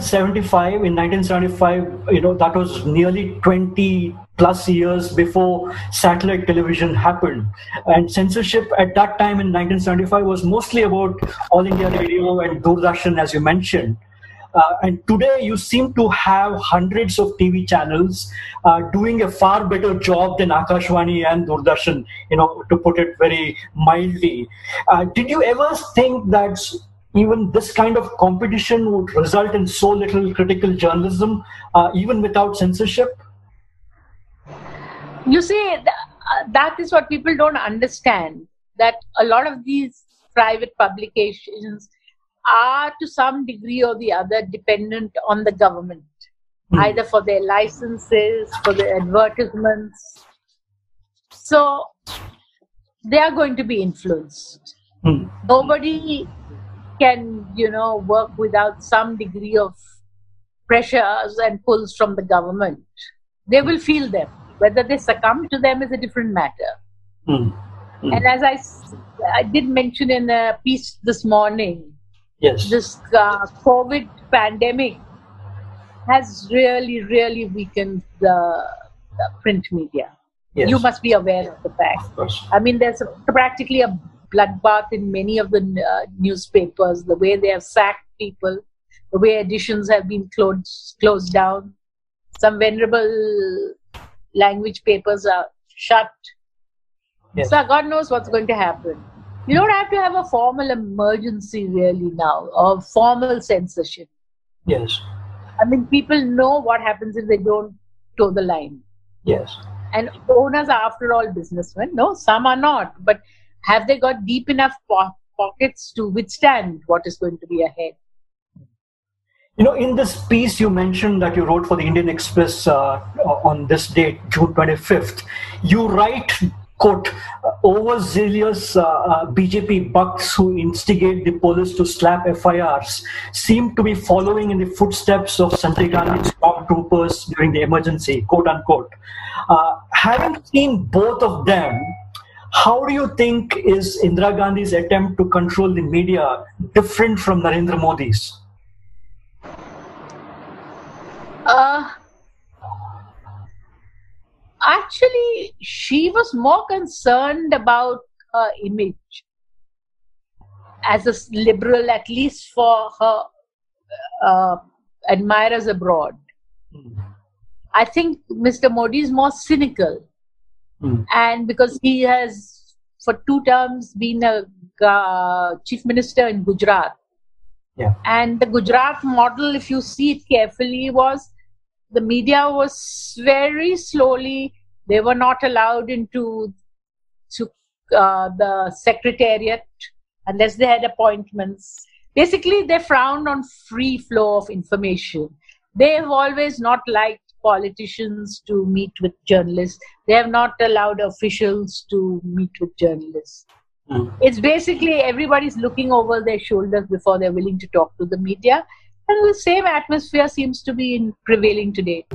1975, in 1975, you know, that was nearly 20 plus years before satellite television happened. And censorship at that time in 1975 was mostly about All India Radio and Doordarshan, as you mentioned. Uh, and today you seem to have hundreds of TV channels uh, doing a far better job than Akashwani and Doordarshan, you know, to put it very mildly. Uh, did you ever think that even this kind of competition would result in so little critical journalism, uh, even without censorship? You see, uh, that is what people don't understand that a lot of these private publications are to some degree or the other dependent on the government, mm. either for their licenses, for their advertisements. So they are going to be influenced. Mm. Nobody can, you know, work without some degree of pressures and pulls from the government. They will feel them. Whether they succumb to them is a different matter. Mm. And as I, I did mention in a piece this morning, Yes. This uh, COVID pandemic has really, really weakened the, the print media. Yes. You must be aware of the fact. Of I mean, there's a, practically a bloodbath in many of the uh, newspapers, the way they have sacked people, the way editions have been closed, closed down. Some venerable language papers are shut. Yes. So God knows what's going to happen. You don't have to have a formal emergency really now or formal censorship. Yes. I mean, people know what happens if they don't toe the line. Yes. And owners are, after all, businessmen. No, some are not. But have they got deep enough po- pockets to withstand what is going to be ahead? You know, in this piece you mentioned that you wrote for the Indian Express uh, on this date, June 25th, you write quote, overzealous uh, uh, BJP bhakts who instigate the police to slap FIRs seem to be following in the footsteps of Sanjay Gandhi's troopers during the emergency, quote unquote. Uh, having seen both of them, how do you think is Indira Gandhi's attempt to control the media different from Narendra Modi's? Uh, actually she was more concerned about her image as a liberal at least for her uh, admirers abroad mm. i think mr modi is more cynical mm. and because he has for two terms been a uh, chief minister in gujarat yeah. and the gujarat model if you see it carefully was the media was very slowly they were not allowed into to uh, the secretariat unless they had appointments basically they frowned on free flow of information they have always not liked politicians to meet with journalists they have not allowed officials to meet with journalists mm. it's basically everybody's looking over their shoulders before they're willing to talk to the media and the same atmosphere seems to be in prevailing today.